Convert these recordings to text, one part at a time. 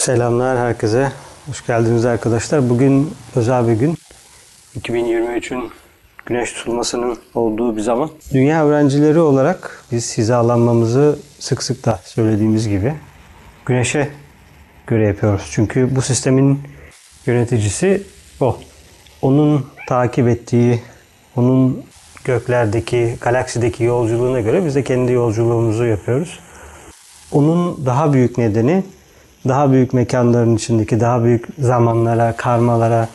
Selamlar herkese. Hoş geldiniz arkadaşlar. Bugün özel bir gün. 2023'ün güneş tutulmasının olduğu bir zaman. Dünya öğrencileri olarak biz hizalanmamızı sık sık da söylediğimiz gibi güneşe göre yapıyoruz. Çünkü bu sistemin yöneticisi o. Onun takip ettiği, onun göklerdeki, galaksideki yolculuğuna göre biz de kendi yolculuğumuzu yapıyoruz. Onun daha büyük nedeni daha büyük mekanların içindeki daha büyük zamanlara, karmalara,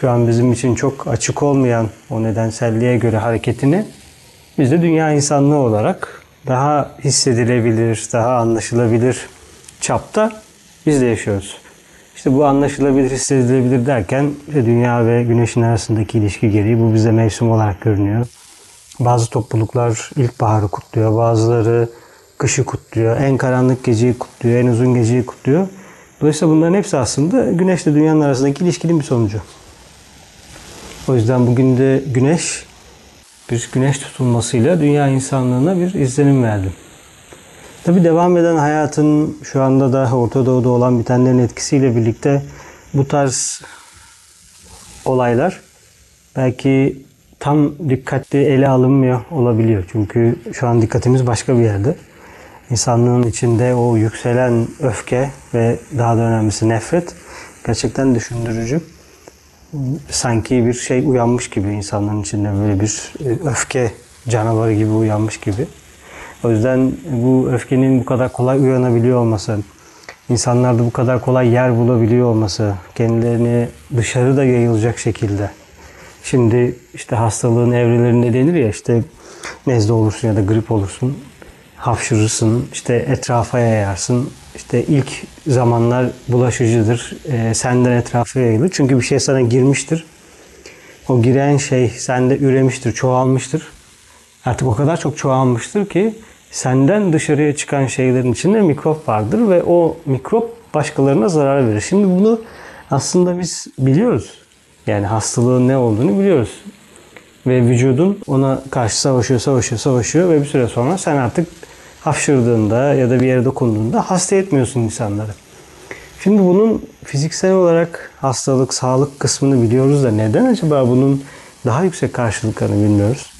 şu an bizim için çok açık olmayan o nedenselliğe göre hareketini biz de dünya insanlığı olarak daha hissedilebilir, daha anlaşılabilir çapta biz de yaşıyoruz. İşte bu anlaşılabilir, hissedilebilir derken dünya ve güneşin arasındaki ilişki gereği bu bize mevsim olarak görünüyor. Bazı topluluklar ilkbaharı kutluyor, bazıları kışı kutluyor, en karanlık geceyi kutluyor, en uzun geceyi kutluyor. Dolayısıyla bunların hepsi aslında güneşle dünyanın arasındaki ilişkinin bir sonucu. O yüzden bugün de güneş bir güneş tutulmasıyla dünya insanlığına bir izlenim verdim. Tabi devam eden hayatın şu anda da Orta Doğu'da olan bitenlerin etkisiyle birlikte bu tarz olaylar belki tam dikkatli ele alınmıyor olabiliyor. Çünkü şu an dikkatimiz başka bir yerde. İnsanlığın içinde o yükselen öfke ve daha da önemlisi nefret gerçekten düşündürücü. Sanki bir şey uyanmış gibi insanların içinde böyle bir e, öfke canavarı gibi uyanmış gibi. O yüzden bu öfkenin bu kadar kolay uyanabiliyor olması, insanlarda bu kadar kolay yer bulabiliyor olması, kendilerini dışarıda yayılacak şekilde. Şimdi işte hastalığın evrelerinde denir ya işte nezle olursun ya da grip olursun hapşırırsın, işte etrafa yayarsın. İşte ilk zamanlar bulaşıcıdır. E, senden etrafa yayılır. Çünkü bir şey sana girmiştir. O giren şey sende üremiştir, çoğalmıştır. Artık o kadar çok çoğalmıştır ki senden dışarıya çıkan şeylerin içinde mikrop vardır ve o mikrop başkalarına zarar verir. Şimdi bunu aslında biz biliyoruz. Yani hastalığın ne olduğunu biliyoruz. Ve vücudun ona karşı savaşıyor, savaşıyor, savaşıyor ve bir süre sonra sen artık hapşırdığında ya da bir yere dokunduğunda hasta etmiyorsun insanları. Şimdi bunun fiziksel olarak hastalık, sağlık kısmını biliyoruz da neden acaba bunun daha yüksek karşılıklarını bilmiyoruz?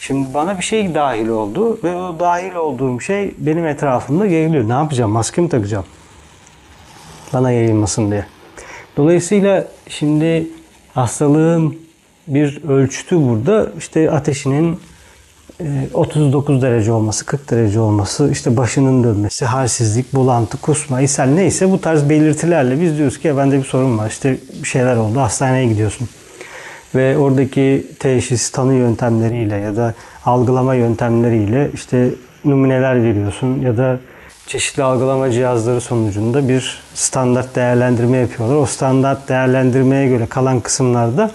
Şimdi bana bir şey dahil oldu ve o dahil olduğum şey benim etrafımda yayılıyor. Ne yapacağım? Maske mi takacağım? Bana yayılmasın diye. Dolayısıyla şimdi hastalığın bir ölçütü burada işte ateşinin 39 derece olması, 40 derece olması, işte başının dönmesi, halsizlik, bulantı, kusma, ishal neyse bu tarz belirtilerle biz diyoruz ki bende bir sorun var. İşte bir şeyler oldu, hastaneye gidiyorsun. Ve oradaki teşhis tanı yöntemleriyle ya da algılama yöntemleriyle işte numuneler veriyorsun ya da çeşitli algılama cihazları sonucunda bir standart değerlendirme yapıyorlar. O standart değerlendirmeye göre kalan kısımlarda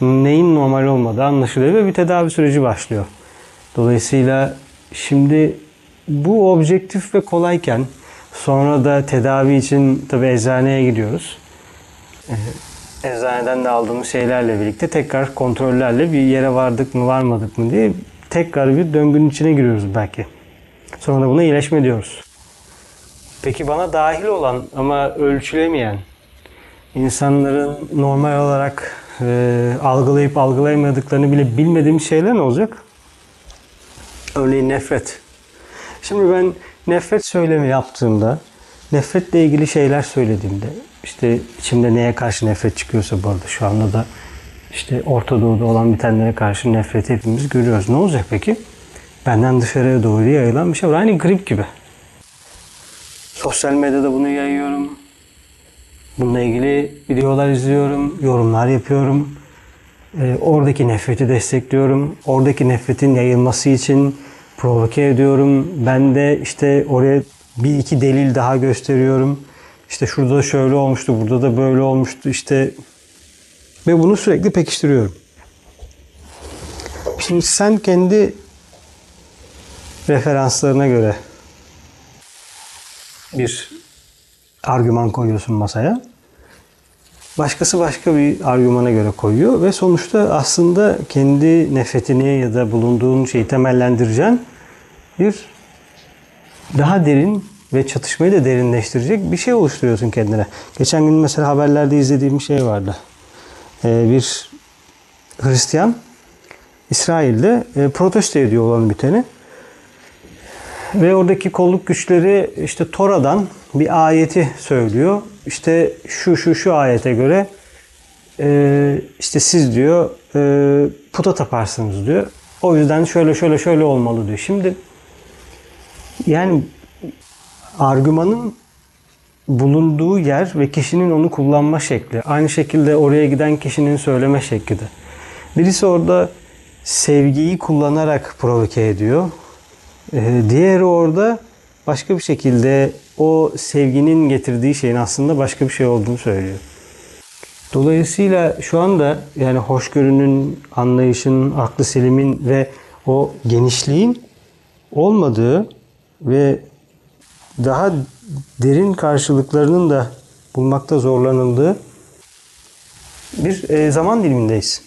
neyin normal olmadığı anlaşılıyor ve bir tedavi süreci başlıyor. Dolayısıyla şimdi bu objektif ve kolayken sonra da tedavi için tabi eczaneye gidiyoruz. Ee, eczaneden de aldığımız şeylerle birlikte tekrar kontrollerle bir yere vardık mı varmadık mı diye tekrar bir döngünün içine giriyoruz belki. Sonra da buna iyileşme diyoruz. Peki bana dahil olan ama ölçülemeyen insanların normal olarak e, algılayıp algılayamadıklarını bile bilmediğim şeyler ne olacak? Örneğin nefret. Şimdi ben nefret söylemi yaptığımda, nefretle ilgili şeyler söylediğimde, işte içimde neye karşı nefret çıkıyorsa bu arada şu anda da işte Orta Doğu'da olan bitenlere karşı nefret hepimiz görüyoruz. Ne olacak peki? Benden dışarıya doğru yayılan bir şey var. Aynı grip gibi. Sosyal medyada bunu yayıyorum. Bununla ilgili videolar izliyorum, yorumlar yapıyorum. E, oradaki nefreti destekliyorum. Oradaki nefretin yayılması için provoke ediyorum. Ben de işte oraya bir iki delil daha gösteriyorum. İşte şurada da şöyle olmuştu, burada da böyle olmuştu işte. Ve bunu sürekli pekiştiriyorum. Şimdi sen kendi referanslarına göre bir argüman koyuyorsun masaya. Başkası başka bir argümana göre koyuyor ve sonuçta aslında kendi nefretini ya da bulunduğun şeyi temellendireceğin bir daha derin ve çatışmayı da derinleştirecek bir şey oluşturuyorsun kendine. Geçen gün mesela haberlerde izlediğim bir şey vardı. Ee, bir Hristiyan İsrail'de e, protesto ediyor olan biteni. Ve oradaki kolluk güçleri işte Tora'dan bir ayeti söylüyor. İşte şu şu şu ayete göre e, işte siz diyor e, puta taparsınız diyor. O yüzden şöyle şöyle şöyle olmalı diyor. Şimdi yani argümanın bulunduğu yer ve kişinin onu kullanma şekli. Aynı şekilde oraya giden kişinin söyleme şekli de. Birisi orada sevgiyi kullanarak provoke ediyor. Ee, diğeri orada başka bir şekilde o sevginin getirdiği şeyin aslında başka bir şey olduğunu söylüyor. Dolayısıyla şu anda yani hoşgörünün, anlayışın, aklı selimin ve o genişliğin olmadığı ve daha derin karşılıklarının da bulmakta zorlanıldığı bir e, zaman dilimindeyiz.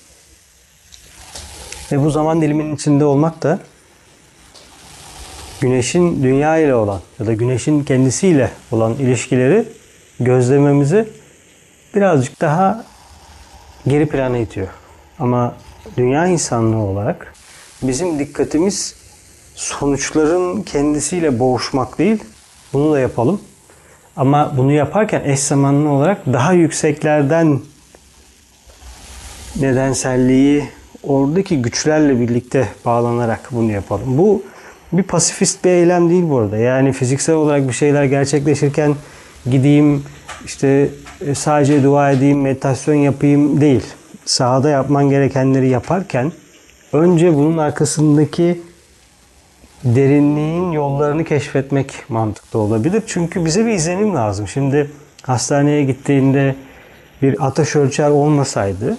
Ve bu zaman diliminin içinde olmak da güneşin dünya ile olan ya da güneşin kendisiyle olan ilişkileri gözlememizi birazcık daha geri plana itiyor. Ama dünya insanlığı olarak bizim dikkatimiz sonuçların kendisiyle boğuşmak değil. Bunu da yapalım. Ama bunu yaparken eş zamanlı olarak daha yükseklerden nedenselliği oradaki güçlerle birlikte bağlanarak bunu yapalım. Bu bir pasifist bir eylem değil bu arada. Yani fiziksel olarak bir şeyler gerçekleşirken gideyim işte e, sadece dua edeyim, meditasyon yapayım değil. Sahada yapman gerekenleri yaparken önce bunun arkasındaki derinliğin yollarını keşfetmek mantıklı olabilir. Çünkü bize bir izlenim lazım. Şimdi hastaneye gittiğinde bir ateş ölçer olmasaydı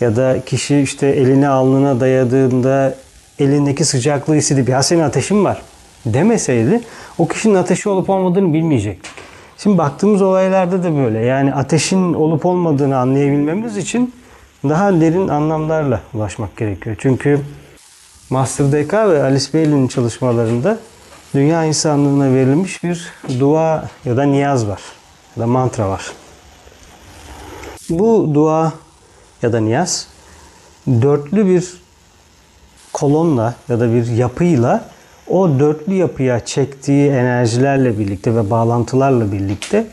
ya da kişi işte elini alnına dayadığında elindeki sıcaklığı hissedip ya senin ateşin var demeseydi o kişinin ateşi olup olmadığını bilmeyecektik. Şimdi baktığımız olaylarda da böyle. Yani ateşin olup olmadığını anlayabilmemiz için daha derin anlamlarla ulaşmak gerekiyor. Çünkü Master DK ve Alice Bailey'nin çalışmalarında dünya insanlığına verilmiş bir dua ya da niyaz var. Ya da mantra var. Bu dua ya da niyaz dörtlü bir kolonla ya da bir yapıyla o dörtlü yapıya çektiği enerjilerle birlikte ve bağlantılarla birlikte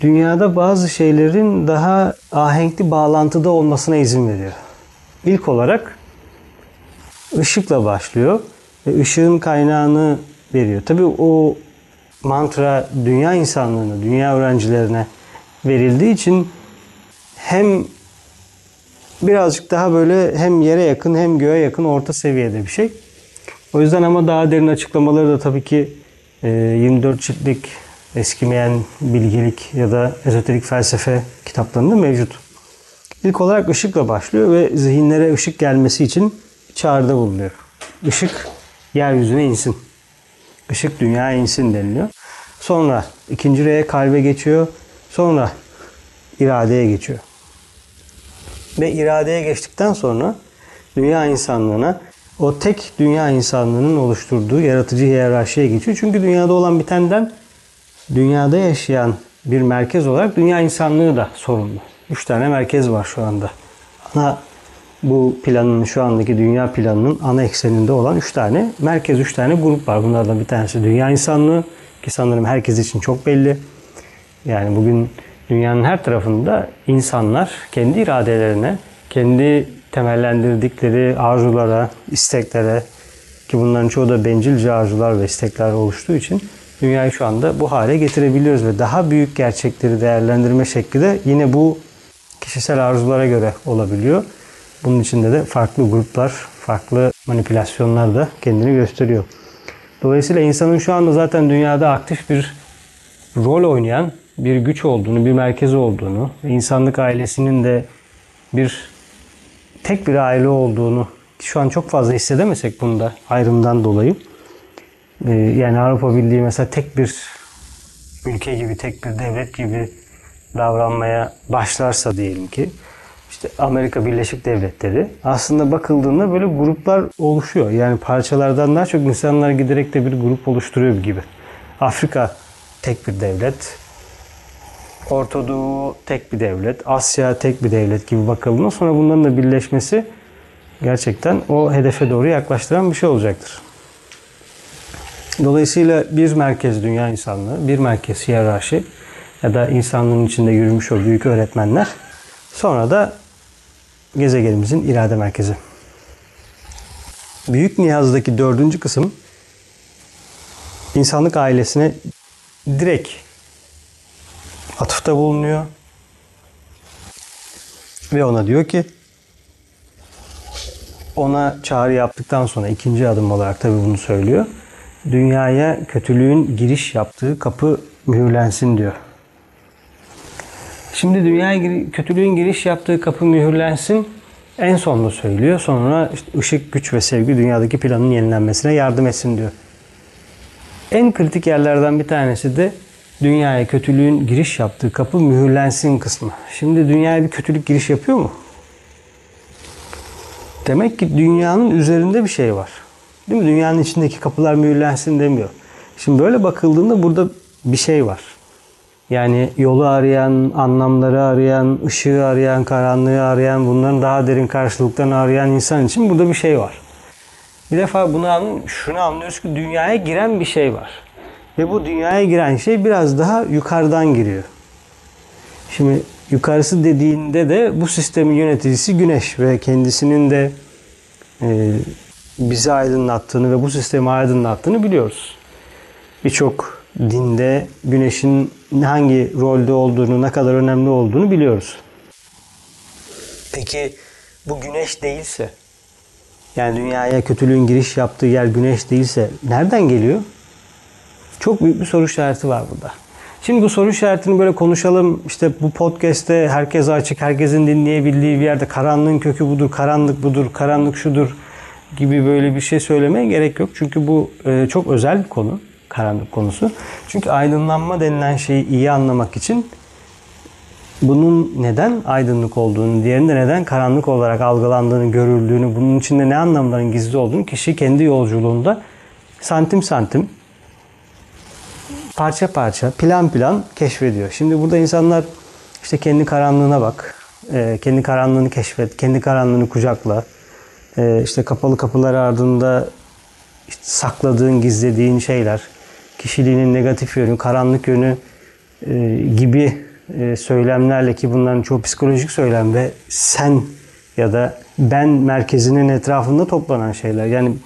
dünyada bazı şeylerin daha ahenkli bağlantıda olmasına izin veriyor. İlk olarak ışıkla başlıyor ve ışığın kaynağını veriyor. Tabi o mantra dünya insanlığına, dünya öğrencilerine verildiği için hem birazcık daha böyle hem yere yakın hem göğe yakın orta seviyede bir şey. O yüzden ama daha derin açıklamaları da tabii ki 24 e, ciltlik eskimeyen bilgilik ya da ezoterik felsefe kitaplarında mevcut. İlk olarak ışıkla başlıyor ve zihinlere ışık gelmesi için çağrıda bulunuyor. Işık yeryüzüne insin. Işık dünyaya insin deniliyor. Sonra ikinci reye kalbe geçiyor. Sonra iradeye geçiyor. Ve iradeye geçtikten sonra dünya insanlığına o tek dünya insanlığının oluşturduğu yaratıcı hiyerarşiye geçiyor. Çünkü dünyada olan bitenden dünyada yaşayan bir merkez olarak dünya insanlığı da sorumlu. Üç tane merkez var şu anda. Ana bu planın şu andaki dünya planının ana ekseninde olan üç tane merkez, üç tane grup var. Bunlardan bir tanesi dünya insanlığı ki sanırım herkes için çok belli. Yani bugün dünyanın her tarafında insanlar kendi iradelerine, kendi temellendirdikleri arzulara, isteklere ki bunların çoğu da bencilce arzular ve istekler oluştuğu için dünyayı şu anda bu hale getirebiliyoruz ve daha büyük gerçekleri değerlendirme şekli de yine bu kişisel arzulara göre olabiliyor. Bunun içinde de farklı gruplar, farklı manipülasyonlar da kendini gösteriyor. Dolayısıyla insanın şu anda zaten dünyada aktif bir rol oynayan bir güç olduğunu, bir merkez olduğunu, insanlık ailesinin de bir tek bir aile olduğunu şu an çok fazla hissedemesek bunda ayrımdan dolayı. Ee, yani Avrupa Birliği mesela tek bir ülke gibi, tek bir devlet gibi davranmaya başlarsa diyelim ki işte Amerika Birleşik Devletleri aslında bakıldığında böyle gruplar oluşuyor. Yani parçalardan daha çok insanlar giderek de bir grup oluşturuyor gibi. Afrika tek bir devlet. Orta tek bir devlet. Asya tek bir devlet gibi bakıldığında sonra bunların da birleşmesi gerçekten o hedefe doğru yaklaştıran bir şey olacaktır. Dolayısıyla bir merkez dünya insanlığı, bir merkez hiyerarşi ya da insanlığın içinde yürümüş o büyük öğretmenler. Sonra da gezegenimizin irade merkezi. Büyük Niyaz'daki dördüncü kısım insanlık ailesine direkt atıfta bulunuyor. Ve ona diyor ki ona çağrı yaptıktan sonra ikinci adım olarak tabii bunu söylüyor. Dünyaya kötülüğün giriş yaptığı kapı mühürlensin diyor. Şimdi dünyaya kötülüğün giriş yaptığı kapı mühürlensin en sonunda söylüyor. Sonra işte ışık, güç ve sevgi dünyadaki planın yenilenmesine yardım etsin diyor. En kritik yerlerden bir tanesi de dünyaya kötülüğün giriş yaptığı kapı mühürlensin kısmı. Şimdi dünyaya bir kötülük giriş yapıyor mu? Demek ki dünyanın üzerinde bir şey var. Değil mi? Dünyanın içindeki kapılar mühürlensin demiyor. Şimdi böyle bakıldığında burada bir şey var. Yani yolu arayan, anlamları arayan, ışığı arayan, karanlığı arayan, bunların daha derin karşılıklarını arayan insan için burada bir şey var. Bir defa bunu anlayın, şunu anlıyoruz ki dünyaya giren bir şey var. Ve bu dünyaya giren şey biraz daha yukarıdan giriyor. Şimdi yukarısı dediğinde de bu sistemin yöneticisi Güneş ve kendisinin de e, bizi aydınlattığını ve bu sistemi aydınlattığını biliyoruz. Birçok dinde Güneş'in hangi rolde olduğunu, ne kadar önemli olduğunu biliyoruz. Peki bu Güneş değilse, yani dünyaya kötülüğün giriş yaptığı yer Güneş değilse nereden geliyor? Çok büyük bir soru işareti var burada. Şimdi bu soru işaretini böyle konuşalım. İşte bu podcast'te herkes açık, herkesin dinleyebildiği bir yerde karanlığın kökü budur, karanlık budur, karanlık şudur gibi böyle bir şey söylemeye gerek yok. Çünkü bu e, çok özel bir konu, karanlık konusu. Çünkü aydınlanma denilen şeyi iyi anlamak için bunun neden aydınlık olduğunu, diğerinde neden karanlık olarak algılandığını, görüldüğünü, bunun içinde ne anlamların gizli olduğunu kişi kendi yolculuğunda santim santim parça parça, plan plan keşfediyor. Şimdi burada insanlar işte kendi karanlığına bak, e, kendi karanlığını keşfet, kendi karanlığını kucakla, e, işte kapalı kapılar ardında işte sakladığın, gizlediğin şeyler, kişiliğinin negatif yönü, karanlık yönü e, gibi söylemlerle ki bunların çoğu psikolojik söylem ve sen ya da ben merkezinin etrafında toplanan şeyler. Yani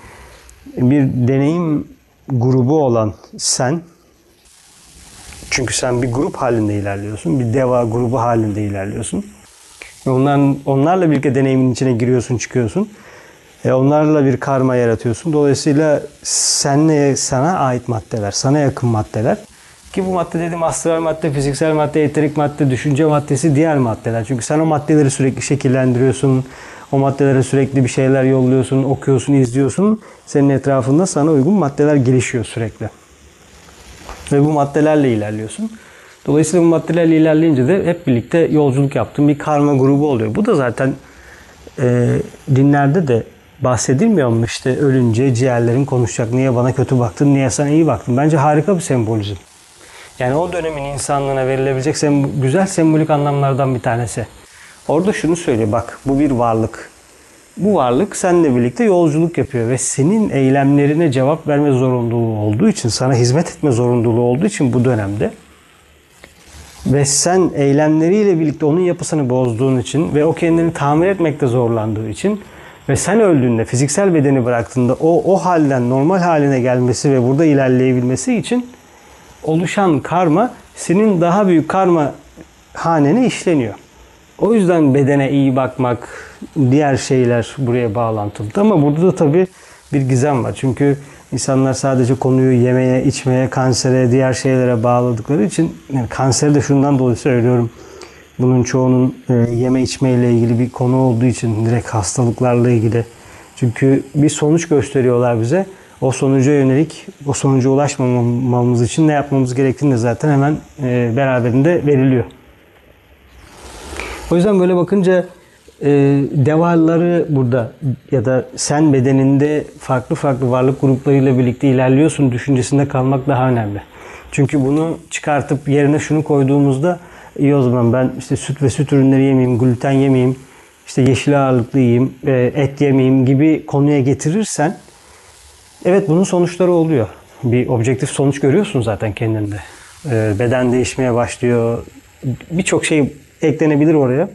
bir deneyim grubu olan sen çünkü sen bir grup halinde ilerliyorsun. Bir deva grubu halinde ilerliyorsun. Onların, onlarla birlikte deneyimin içine giriyorsun, çıkıyorsun. E onlarla bir karma yaratıyorsun. Dolayısıyla senle, sana ait maddeler, sana yakın maddeler. Ki bu madde dedim astral madde, fiziksel madde, eterik madde, düşünce maddesi diğer maddeler. Çünkü sen o maddeleri sürekli şekillendiriyorsun. O maddelere sürekli bir şeyler yolluyorsun, okuyorsun, izliyorsun. Senin etrafında sana uygun maddeler gelişiyor sürekli. Ve bu maddelerle ilerliyorsun. Dolayısıyla bu maddelerle ilerleyince de hep birlikte yolculuk yaptığın bir karma grubu oluyor. Bu da zaten e, dinlerde de bahsedilmiyor mu işte ölünce ciğerlerin konuşacak. Niye bana kötü baktın, niye sana iyi baktın. Bence harika bir sembolizm. Yani o dönemin insanlığına verilebilecek sem güzel sembolik anlamlardan bir tanesi. Orada şunu söylüyor bak bu bir varlık. Bu varlık seninle birlikte yolculuk yapıyor ve senin eylemlerine cevap verme zorunluluğu olduğu için, sana hizmet etme zorunluluğu olduğu için bu dönemde ve sen eylemleriyle birlikte onun yapısını bozduğun için ve o kendini tamir etmekte zorlandığı için ve sen öldüğünde fiziksel bedeni bıraktığında o o halden normal haline gelmesi ve burada ilerleyebilmesi için oluşan karma senin daha büyük karma hanene işleniyor. O yüzden bedene iyi bakmak, diğer şeyler buraya bağlantılı. Ama burada da tabii bir gizem var. Çünkü insanlar sadece konuyu yemeye, içmeye, kansere, diğer şeylere bağladıkları için yani kanseri de şundan dolayı söylüyorum. Bunun çoğunun e, yeme içme ile ilgili bir konu olduğu için direkt hastalıklarla ilgili. Çünkü bir sonuç gösteriyorlar bize. O sonuca yönelik, o sonuca ulaşmamamız için ne yapmamız gerektiğini de zaten hemen e, beraberinde veriliyor. O yüzden böyle bakınca e, devaları burada ya da sen bedeninde farklı farklı varlık gruplarıyla birlikte ilerliyorsun düşüncesinde kalmak daha önemli. Çünkü bunu çıkartıp yerine şunu koyduğumuzda iyi o zaman ben işte süt ve süt ürünleri yemeyeyim, gluten yemeyeyim, işte yeşil ağırlıklı yiyeyim, e, et yemeyeyim gibi konuya getirirsen evet bunun sonuçları oluyor. Bir objektif sonuç görüyorsun zaten kendinde. E, beden değişmeye başlıyor. Birçok şey eklenebilir oraya.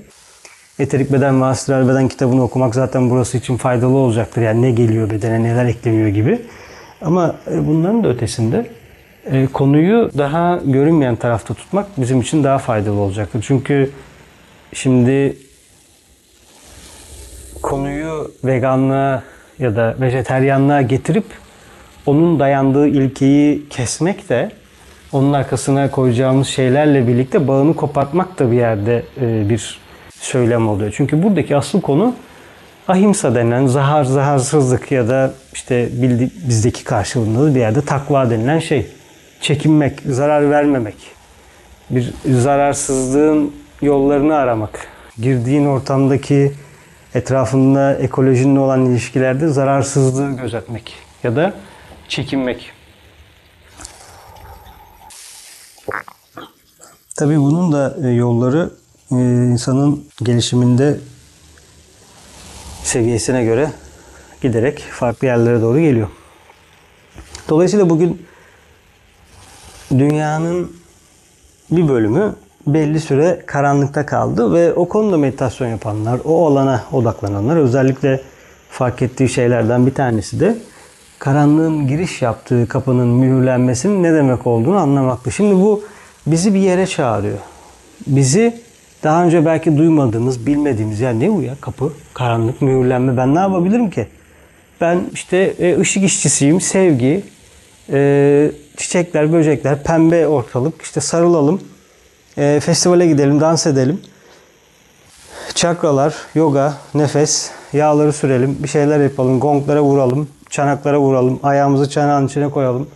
Eterik Beden ve Astral Beden kitabını okumak zaten burası için faydalı olacaktır. Yani ne geliyor bedene, neler ekleniyor gibi. Ama e, bunların da ötesinde e, konuyu daha görünmeyen tarafta tutmak bizim için daha faydalı olacaktır. Çünkü şimdi konuyu veganlığa ya da vejeteryanlığa getirip onun dayandığı ilkeyi kesmek de onun arkasına koyacağımız şeylerle birlikte bağını kopartmak da bir yerde e, bir söylem oluyor. Çünkü buradaki asıl konu ahimsa denilen zahar zaharsızlık ya da işte bildi, bizdeki karşılığında bir yerde takva denilen şey. Çekinmek, zarar vermemek. Bir zararsızlığın yollarını aramak. Girdiğin ortamdaki etrafında ekolojinle olan ilişkilerde zararsızlığı gözetmek ya da çekinmek. Tabii bunun da e, yolları e, insanın gelişiminde seviyesine göre giderek farklı yerlere doğru geliyor. Dolayısıyla bugün dünyanın bir bölümü belli süre karanlıkta kaldı ve o konuda meditasyon yapanlar, o alana odaklananlar özellikle fark ettiği şeylerden bir tanesi de karanlığın giriş yaptığı kapının mühürlenmesinin ne demek olduğunu anlamaktı. Şimdi bu bizi bir yere çağırıyor. Bizi daha önce belki duymadığımız, bilmediğimiz yani ne bu ya kapı, karanlık, mühürlenme ben ne yapabilirim ki? Ben işte e, ışık işçisiyim, sevgi, e, çiçekler, böcekler, pembe ortalık, işte sarılalım, e, festivale gidelim, dans edelim. Çakralar, yoga, nefes, yağları sürelim, bir şeyler yapalım, gonglara vuralım, çanaklara vuralım, ayağımızı çanağın içine koyalım.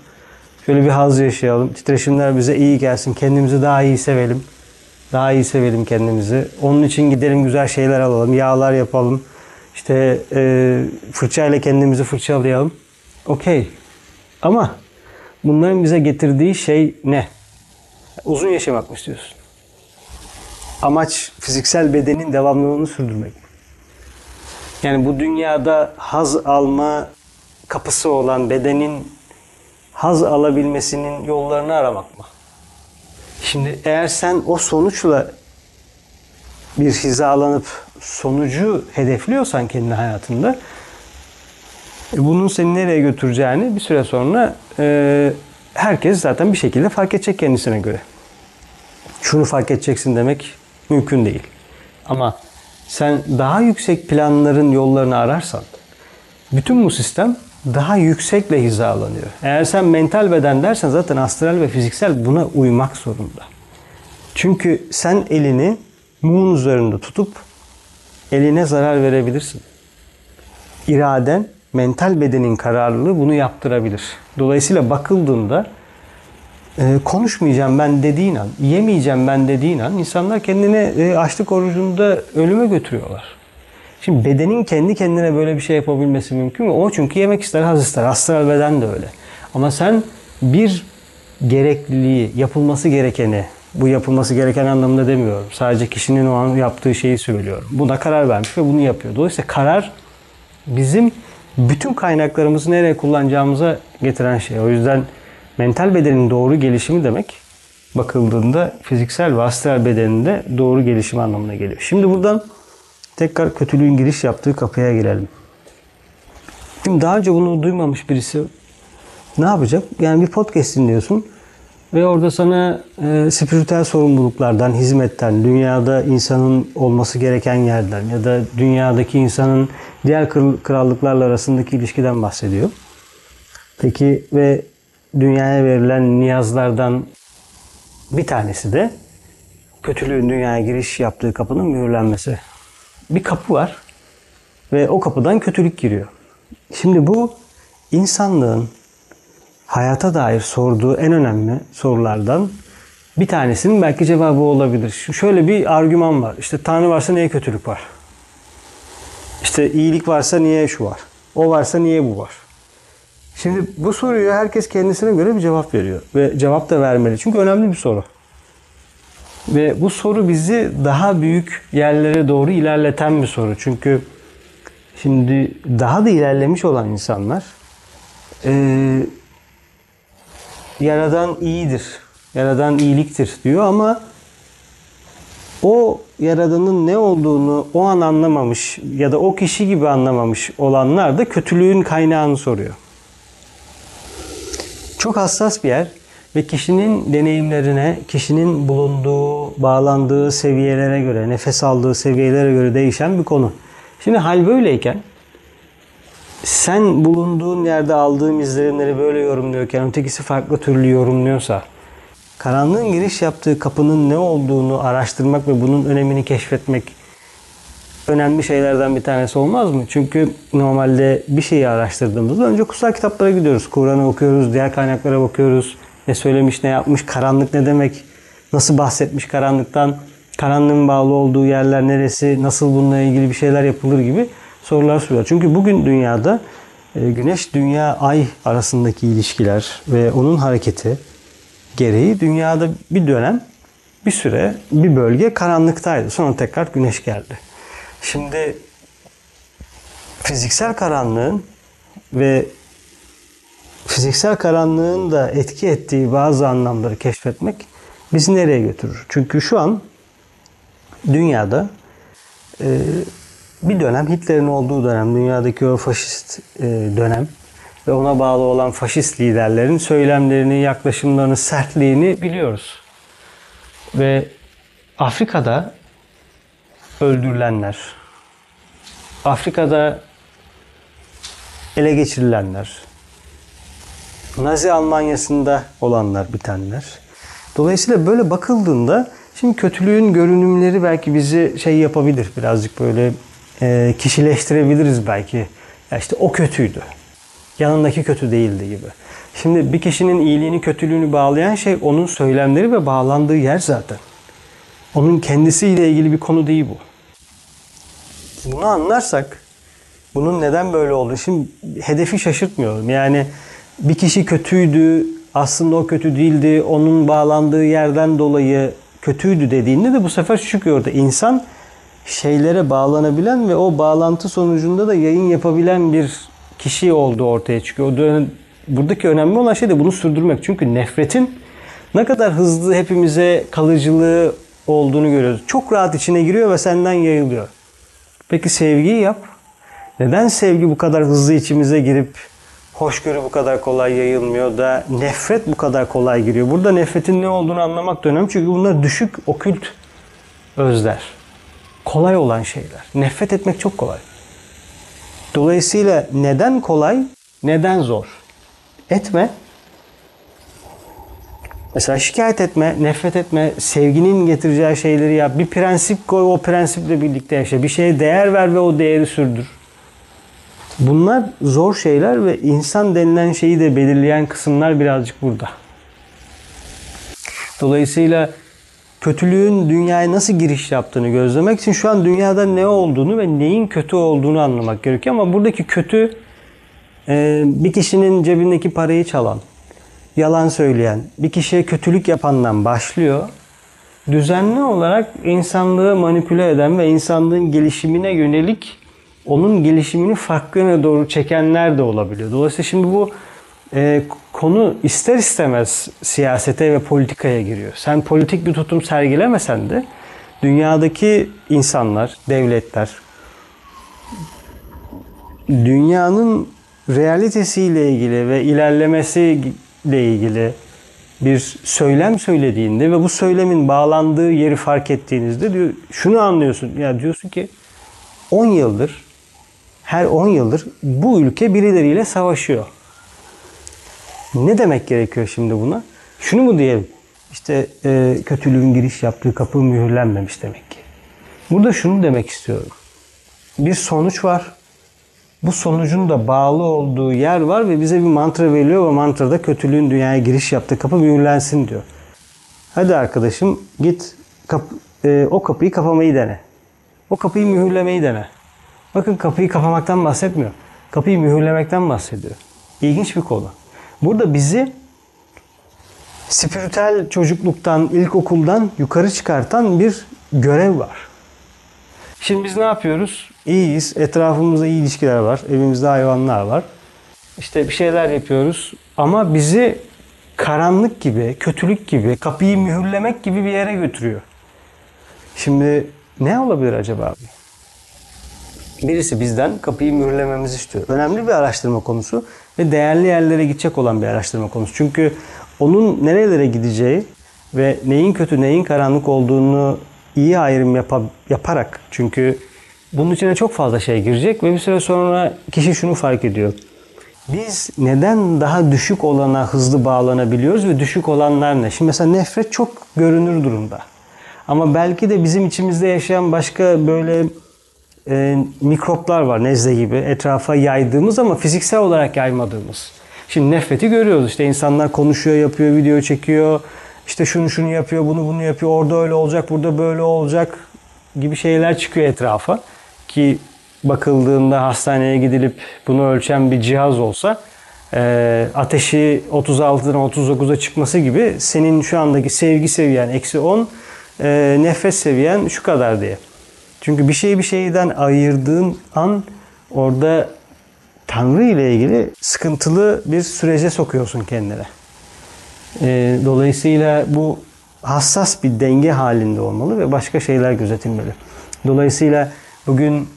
Şöyle bir haz yaşayalım, titreşimler bize iyi gelsin, kendimizi daha iyi sevelim. Daha iyi sevelim kendimizi. Onun için gidelim güzel şeyler alalım, yağlar yapalım. İşte e, fırçayla kendimizi fırçalayalım. Okey. Ama bunların bize getirdiği şey ne? Uzun yaşamak mı istiyorsun? Amaç fiziksel bedenin devamlılığını sürdürmek. Yani bu dünyada haz alma kapısı olan bedenin haz alabilmesinin yollarını aramak mı? Şimdi eğer sen o sonuçla bir hizalanıp sonucu hedefliyorsan kendi hayatında e, bunun seni nereye götüreceğini bir süre sonra e, herkes zaten bir şekilde fark edecek kendisine göre. Şunu fark edeceksin demek mümkün değil. Ama sen daha yüksek planların yollarını ararsan bütün bu sistem daha yüksekle hizalanıyor. Eğer sen mental beden dersen zaten astral ve fiziksel buna uymak zorunda. Çünkü sen elini mumun üzerinde tutup eline zarar verebilirsin. İraden, mental bedenin kararlılığı bunu yaptırabilir. Dolayısıyla bakıldığında e, konuşmayacağım ben dediğin an, yemeyeceğim ben dediğin an insanlar kendini e, açlık orucunda ölüme götürüyorlar. Şimdi bedenin kendi kendine böyle bir şey yapabilmesi mümkün mü? O çünkü yemek ister, haz ister. Astral beden de öyle. Ama sen bir gerekliliği, yapılması gerekeni, bu yapılması gereken anlamında demiyorum. Sadece kişinin o an yaptığı şeyi söylüyorum. Buna karar vermiş ve bunu yapıyor. Dolayısıyla karar bizim bütün kaynaklarımızı nereye kullanacağımıza getiren şey. O yüzden mental bedenin doğru gelişimi demek bakıldığında fiziksel ve astral bedeninde doğru gelişim anlamına geliyor. Şimdi buradan tekrar kötülüğün giriş yaptığı kapıya girelim. Şimdi daha önce bunu duymamış birisi ne yapacak? Yani bir podcast dinliyorsun ve orada sana e, spiritüel sorumluluklardan, hizmetten, dünyada insanın olması gereken yerden ya da dünyadaki insanın diğer krallıklarla arasındaki ilişkiden bahsediyor. Peki ve dünyaya verilen niyazlardan bir tanesi de kötülüğün dünyaya giriş yaptığı kapının mühürlenmesi bir kapı var ve o kapıdan kötülük giriyor. Şimdi bu insanlığın hayata dair sorduğu en önemli sorulardan bir tanesinin belki cevabı olabilir. Şöyle bir argüman var. İşte Tanrı varsa niye kötülük var? İşte iyilik varsa niye şu var? O varsa niye bu var? Şimdi bu soruyu herkes kendisine göre bir cevap veriyor. Ve cevap da vermeli. Çünkü önemli bir soru. Ve bu soru bizi daha büyük yerlere doğru ilerleten bir soru. Çünkü şimdi daha da ilerlemiş olan insanlar eee Yaradan iyidir, Yaradan iyiliktir diyor ama o Yaradan'ın ne olduğunu o an anlamamış ya da o kişi gibi anlamamış olanlar da kötülüğün kaynağını soruyor. Çok hassas bir yer ve kişinin deneyimlerine, kişinin bulunduğu, bağlandığı seviyelere göre, nefes aldığı seviyelere göre değişen bir konu. Şimdi hal böyleyken sen bulunduğun yerde aldığım izlenimleri böyle yorumluyorken ötekisi farklı türlü yorumluyorsa karanlığın giriş yaptığı kapının ne olduğunu araştırmak ve bunun önemini keşfetmek önemli şeylerden bir tanesi olmaz mı? Çünkü normalde bir şeyi araştırdığımızda önce kutsal kitaplara gidiyoruz. Kur'an'ı okuyoruz, diğer kaynaklara bakıyoruz. Ne söylemiş, ne yapmış, karanlık ne demek, nasıl bahsetmiş karanlıktan, karanlığın bağlı olduğu yerler neresi, nasıl bununla ilgili bir şeyler yapılır gibi sorular soruyor. Çünkü bugün dünyada e, güneş, dünya, ay arasındaki ilişkiler ve onun hareketi gereği dünyada bir dönem, bir süre, bir bölge karanlıktaydı. Sonra tekrar güneş geldi. Şimdi fiziksel karanlığın ve fiziksel karanlığın da etki ettiği bazı anlamları keşfetmek bizi nereye götürür? Çünkü şu an dünyada e, bir dönem Hitler'in olduğu dönem, dünyadaki o faşist e, dönem ve ona bağlı olan faşist liderlerin söylemlerini, yaklaşımlarını, sertliğini biliyoruz. Ve Afrika'da öldürülenler, Afrika'da ele geçirilenler, Nazi Almanya'sında olanlar, bitenler. Dolayısıyla böyle bakıldığında şimdi kötülüğün görünümleri belki bizi şey yapabilir, birazcık böyle e, kişileştirebiliriz belki. Ya işte o kötüydü. Yanındaki kötü değildi gibi. Şimdi bir kişinin iyiliğini, kötülüğünü bağlayan şey onun söylemleri ve bağlandığı yer zaten. Onun kendisiyle ilgili bir konu değil bu. Bunu anlarsak bunun neden böyle olduğunu şimdi hedefi şaşırtmıyorum. Yani bir kişi kötüydü, aslında o kötü değildi, onun bağlandığı yerden dolayı kötüydü dediğinde de bu sefer çıkıyor da insan şeylere bağlanabilen ve o bağlantı sonucunda da yayın yapabilen bir kişi olduğu ortaya çıkıyor. O dönem, buradaki önemli olan şey de bunu sürdürmek. Çünkü nefretin ne kadar hızlı hepimize kalıcılığı olduğunu görüyoruz. Çok rahat içine giriyor ve senden yayılıyor. Peki sevgiyi yap. Neden sevgi bu kadar hızlı içimize girip hoşgörü bu kadar kolay yayılmıyor da nefret bu kadar kolay giriyor? Burada nefretin ne olduğunu anlamak da önemli. Çünkü bunlar düşük okült özler. Kolay olan şeyler. Nefret etmek çok kolay. Dolayısıyla neden kolay, neden zor? Etme. Mesela şikayet etme, nefret etme, sevginin getireceği şeyleri yap. Bir prensip koy, o prensiple birlikte yaşa. Bir şeye değer ver ve o değeri sürdür. Bunlar zor şeyler ve insan denilen şeyi de belirleyen kısımlar birazcık burada. Dolayısıyla kötülüğün dünyaya nasıl giriş yaptığını gözlemek için şu an dünyada ne olduğunu ve neyin kötü olduğunu anlamak gerekiyor. Ama buradaki kötü e, bir kişinin cebindeki parayı çalan, yalan söyleyen, bir kişiye kötülük yapandan başlıyor. Düzenli olarak insanlığı manipüle eden ve insanlığın gelişimine yönelik onun gelişimini farklı yöne doğru çekenler de olabiliyor. Dolayısıyla şimdi bu e, konu ister istemez siyasete ve politikaya giriyor. Sen politik bir tutum sergilemesen de dünyadaki insanlar, devletler dünyanın realitesiyle ilgili ve ilerlemesiyle ilgili bir söylem söylediğinde ve bu söylemin bağlandığı yeri fark ettiğinizde diyor şunu anlıyorsun. Ya diyorsun ki 10 yıldır her 10 yıldır bu ülke birileriyle savaşıyor. Ne demek gerekiyor şimdi buna? Şunu mu diyelim? İşte e, kötülüğün giriş yaptığı kapı mühürlenmemiş demek ki. Burada şunu demek istiyorum. Bir sonuç var. Bu sonucun da bağlı olduğu yer var ve bize bir mantra veriliyor ve mantrada kötülüğün dünyaya giriş yaptığı kapı mühürlensin diyor. Hadi arkadaşım git kap, e, o kapıyı kapamayı dene. O kapıyı mühürlemeyi dene. Bakın kapıyı kapamaktan bahsetmiyor. Kapıyı mühürlemekten bahsediyor. ilginç bir konu. Burada bizi spiritüel çocukluktan, ilkokuldan yukarı çıkartan bir görev var. Şimdi biz ne yapıyoruz? İyiyiz. Etrafımızda iyi ilişkiler var. Evimizde hayvanlar var. İşte bir şeyler yapıyoruz. Ama bizi karanlık gibi, kötülük gibi, kapıyı mühürlemek gibi bir yere götürüyor. Şimdi ne olabilir acaba abi? Birisi bizden kapıyı mühürlememizi istiyor. Önemli bir araştırma konusu ve değerli yerlere gidecek olan bir araştırma konusu. Çünkü onun nerelere gideceği ve neyin kötü neyin karanlık olduğunu iyi ayrım yapa- yaparak çünkü bunun içine çok fazla şey girecek ve bir süre sonra kişi şunu fark ediyor. Biz neden daha düşük olana hızlı bağlanabiliyoruz ve düşük olanlar ne? Şimdi mesela nefret çok görünür durumda. Ama belki de bizim içimizde yaşayan başka böyle e, mikroplar var nezle gibi etrafa yaydığımız ama fiziksel olarak yaymadığımız. Şimdi nefreti görüyoruz işte insanlar konuşuyor, yapıyor, video çekiyor. İşte şunu şunu yapıyor, bunu bunu yapıyor. Orada öyle olacak, burada böyle olacak gibi şeyler çıkıyor etrafa. Ki bakıldığında hastaneye gidilip bunu ölçen bir cihaz olsa e, ateşi 36'dan 39'a çıkması gibi senin şu andaki sevgi seviyen eksi 10 e, nefret seviyen şu kadar diye. Çünkü bir şeyi bir şeyden ayırdığın an orada Tanrı ile ilgili sıkıntılı bir sürece sokuyorsun kendine. Ee, dolayısıyla bu hassas bir denge halinde olmalı ve başka şeyler gözetilmeli. Dolayısıyla bugün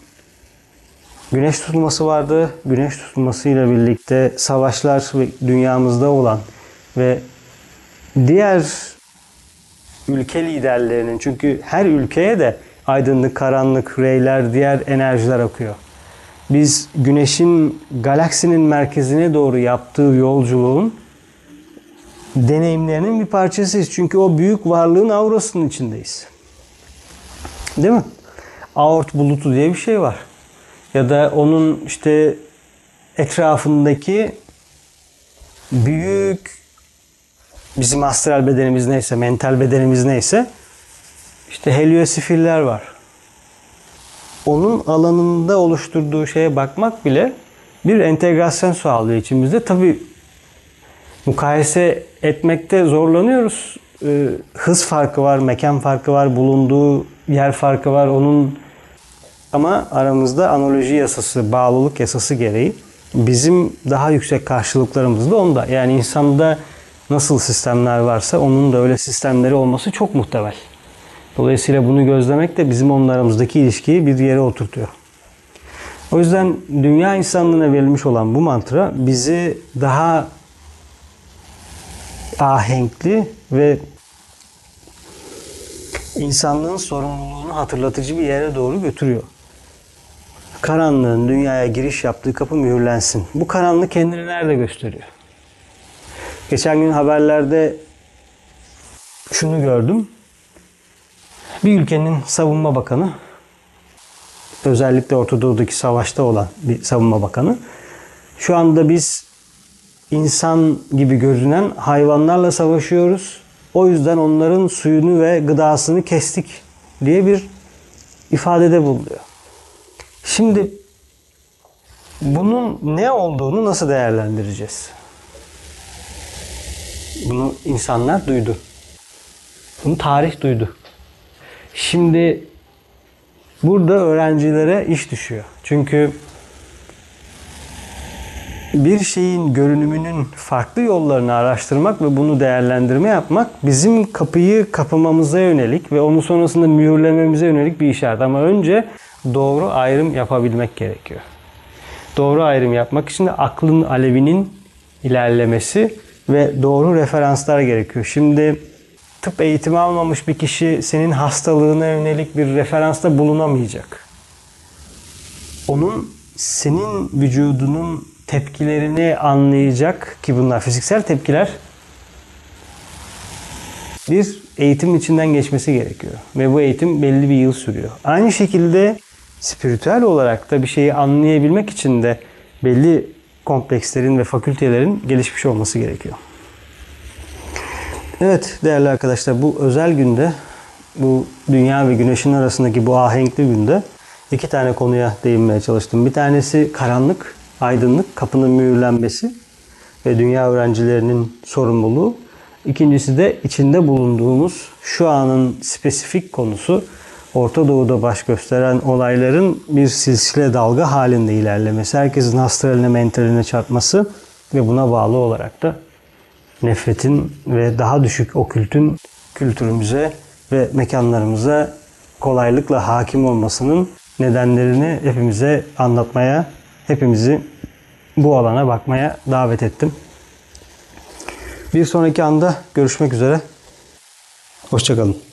güneş tutulması vardı. Güneş tutulmasıyla birlikte savaşlar dünyamızda olan ve diğer ülke liderlerinin çünkü her ülkeye de aydınlık, karanlık, reyler, diğer enerjiler akıyor. Biz güneşin galaksinin merkezine doğru yaptığı yolculuğun deneyimlerinin bir parçasıyız. Çünkü o büyük varlığın aurasının içindeyiz. Değil mi? Aort bulutu diye bir şey var. Ya da onun işte etrafındaki büyük bizim astral bedenimiz neyse, mental bedenimiz neyse işte heliosifiller var. Onun alanında oluşturduğu şeye bakmak bile bir entegrasyon sağlıyor içimizde. Tabi mukayese etmekte zorlanıyoruz. Ee, hız farkı var, mekan farkı var, bulunduğu yer farkı var. Onun ama aramızda analoji yasası, bağlılık yasası gereği bizim daha yüksek karşılıklarımız da onda. Yani insanda nasıl sistemler varsa onun da öyle sistemleri olması çok muhtemel. Dolayısıyla bunu gözlemek de bizim onun aramızdaki ilişkiyi bir yere oturtuyor. O yüzden dünya insanlığına verilmiş olan bu mantra bizi daha ahenkli ve insanlığın sorumluluğunu hatırlatıcı bir yere doğru götürüyor. Karanlığın dünyaya giriş yaptığı kapı mühürlensin. Bu karanlık kendini nerede gösteriyor? Geçen gün haberlerde şunu gördüm. Bir ülkenin savunma bakanı, özellikle Orta Doğu'daki savaşta olan bir savunma bakanı, şu anda biz insan gibi görünen hayvanlarla savaşıyoruz. O yüzden onların suyunu ve gıdasını kestik diye bir ifadede bulunuyor. Şimdi bunun ne olduğunu nasıl değerlendireceğiz? Bunu insanlar duydu. Bunu tarih duydu. Şimdi burada öğrencilere iş düşüyor. Çünkü bir şeyin görünümünün farklı yollarını araştırmak ve bunu değerlendirme yapmak bizim kapıyı kapamamıza yönelik ve onun sonrasında mühürlememize yönelik bir işaret. Ama önce doğru ayrım yapabilmek gerekiyor. Doğru ayrım yapmak için de aklın alevinin ilerlemesi ve doğru referanslar gerekiyor. Şimdi tıp eğitimi almamış bir kişi senin hastalığına yönelik bir referansta bulunamayacak. Onun senin vücudunun tepkilerini anlayacak ki bunlar fiziksel tepkiler bir eğitim içinden geçmesi gerekiyor. Ve bu eğitim belli bir yıl sürüyor. Aynı şekilde spiritüel olarak da bir şeyi anlayabilmek için de belli komplekslerin ve fakültelerin gelişmiş olması gerekiyor. Evet değerli arkadaşlar bu özel günde bu dünya ve güneşin arasındaki bu ahenkli günde iki tane konuya değinmeye çalıştım. Bir tanesi karanlık, aydınlık, kapının mühürlenmesi. ve dünya öğrencilerinin sorumluluğu. İkincisi de içinde bulunduğumuz şu anın spesifik konusu Orta Doğu'da baş gösteren olayların bir silsile dalga halinde ilerlemesi. Herkesin astraline mentaline çarpması ve buna bağlı olarak da nefretin ve daha düşük okültün kültürümüze ve mekanlarımıza kolaylıkla hakim olmasının nedenlerini hepimize anlatmaya, hepimizi bu alana bakmaya davet ettim. Bir sonraki anda görüşmek üzere. Hoşçakalın.